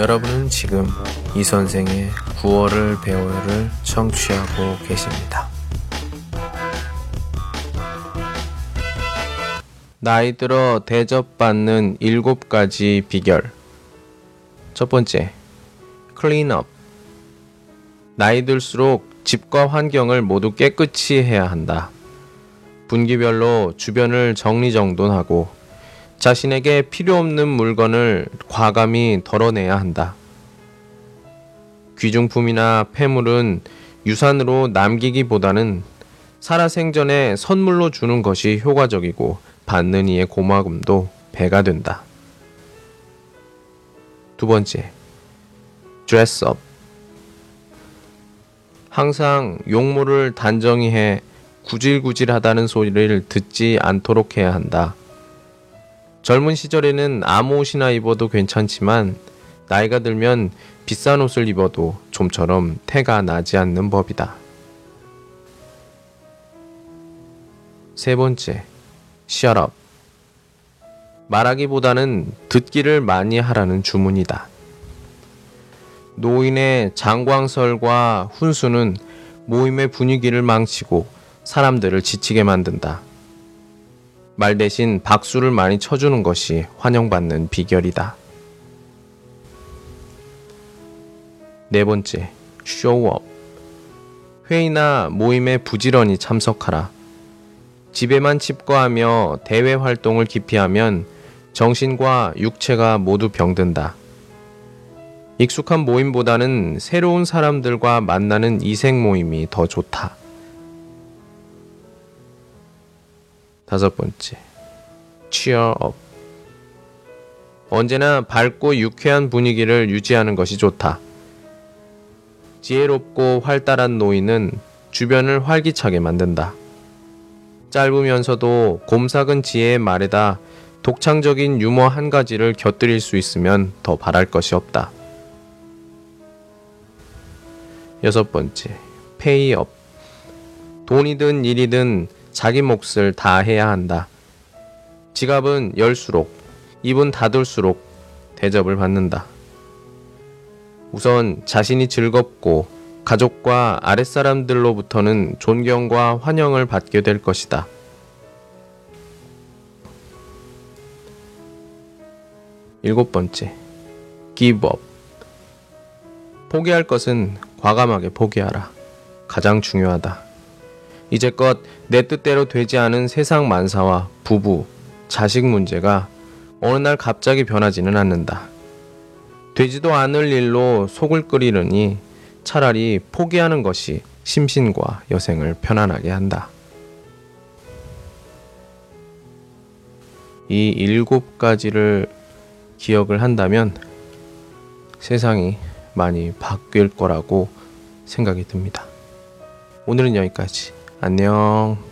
여러분은 지금 이 선생의 9월을 배워요를 청취하고 계십니다. 나이 들어 대접받는 7가지 비결. 첫 번째, 클린업. 나이 들수록 집과 환경을 모두 깨끗이 해야 한다. 분기별로 주변을 정리정돈하고 자신에게 필요 없는 물건을 과감히 덜어내야 한다. 귀중품이나 폐물은 유산으로 남기기보다는 살아생전에 선물로 주는 것이 효과적이고 받는 이의 고마움도 배가 된다. 두 번째, 드레스업. 항상 용모를 단정히 해 구질구질하다는 소리를 듣지 않도록 해야 한다. 젊은 시절에는 아무 옷이나 입어도 괜찮지만 나이가 들면 비싼 옷을 입어도 좀처럼 태가 나지 않는 법이다. 세 번째, shut. 말하기보다는 듣기를 많이 하라는 주문이다. 노인의 장광설과 훈수는 모임의 분위기를 망치고 사람들을 지치게 만든다. 말 대신 박수를 많이 쳐주는 것이 환영받는 비결이다. 네 번째, 쇼업. 회의나 모임에 부지런히 참석하라. 집에만 칩거하며 대외 활동을 기피하면 정신과 육체가 모두 병든다. 익숙한 모임보다는 새로운 사람들과 만나는 이색 모임이 더 좋다. 다섯 번째, up. 언제나 밝고 유쾌한 분위기를 유지하는 것이 좋다. 지혜롭고 활달한 노인은 주변을 활기차게 만든다. 짧으면서도 곰삭은 지혜의 말에다 독창적인 유머 한 가지를 곁들일 수 있으면 더 바랄 것이 없다. 여섯 번째, Pay up. 돈이든 일이든 자기 몫을 다 해야 한다. 지갑은 열수록, 입은 닫을수록 대접을 받는다. 우선 자신이 즐겁고 가족과 아랫사람들로부터는 존경과 환영을 받게 될 것이다. 일곱 번째, give up. 포기할 것은 과감하게 포기하라. 가장 중요하다. 이제껏 내 뜻대로 되지 않은 세상 만사와 부부, 자식 문제가 어느 날 갑자기 변하지는 않는다. 되지도 않을 일로 속을 끓이느니 차라리 포기하는 것이 심신과 여생을 편안하게 한다. 이 일곱 가지를 기억을 한다면 세상이 많이 바뀔 거라고 생각이 듭니다. 오늘은 여기까지. 안녕.